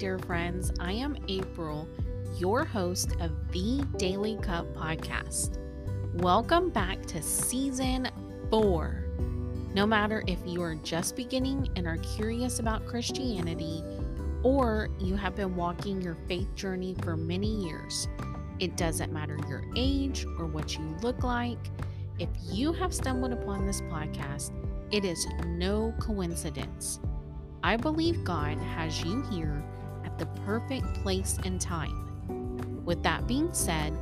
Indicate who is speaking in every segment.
Speaker 1: dear friends. I am April, your host of the Daily Cup podcast. Welcome back to season four. No matter if you are just beginning and are curious about Christianity, or you have been walking your faith journey for many years, it doesn't matter your age or what you look like. If you have stumbled upon this podcast, it is no coincidence. I believe God has you here at the perfect place and time. With that being said,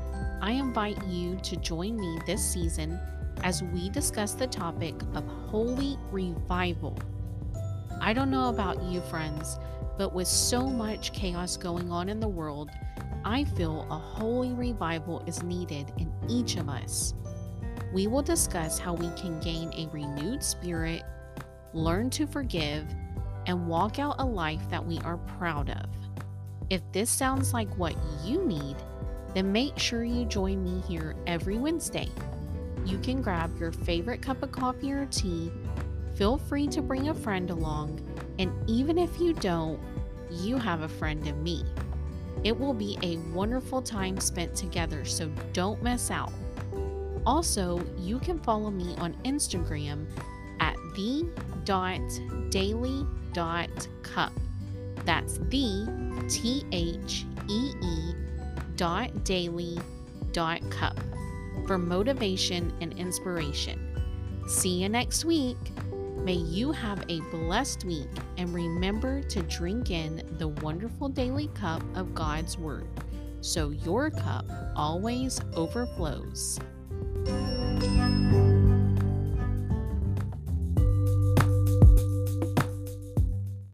Speaker 1: I invite you to join me this season as we discuss the topic of holy revival. I don't know about you, friends, but with so much chaos going on in the world, I feel a holy revival is needed in each of us. We will discuss how we can gain a renewed spirit, learn to forgive, and walk out a life that we are proud of. If this sounds like what you need, then make sure you join me here every Wednesday. You can grab your favorite cup of coffee or tea, feel free to bring a friend along, and even if you don't, you have a friend in me. It will be a wonderful time spent together, so don't miss out. Also, you can follow me on Instagram the.daily.cup. That's the T H E E dot daily dot cup for motivation and inspiration. See you next week. May you have a blessed week and remember to drink in the wonderful daily cup of God's Word so your cup always overflows.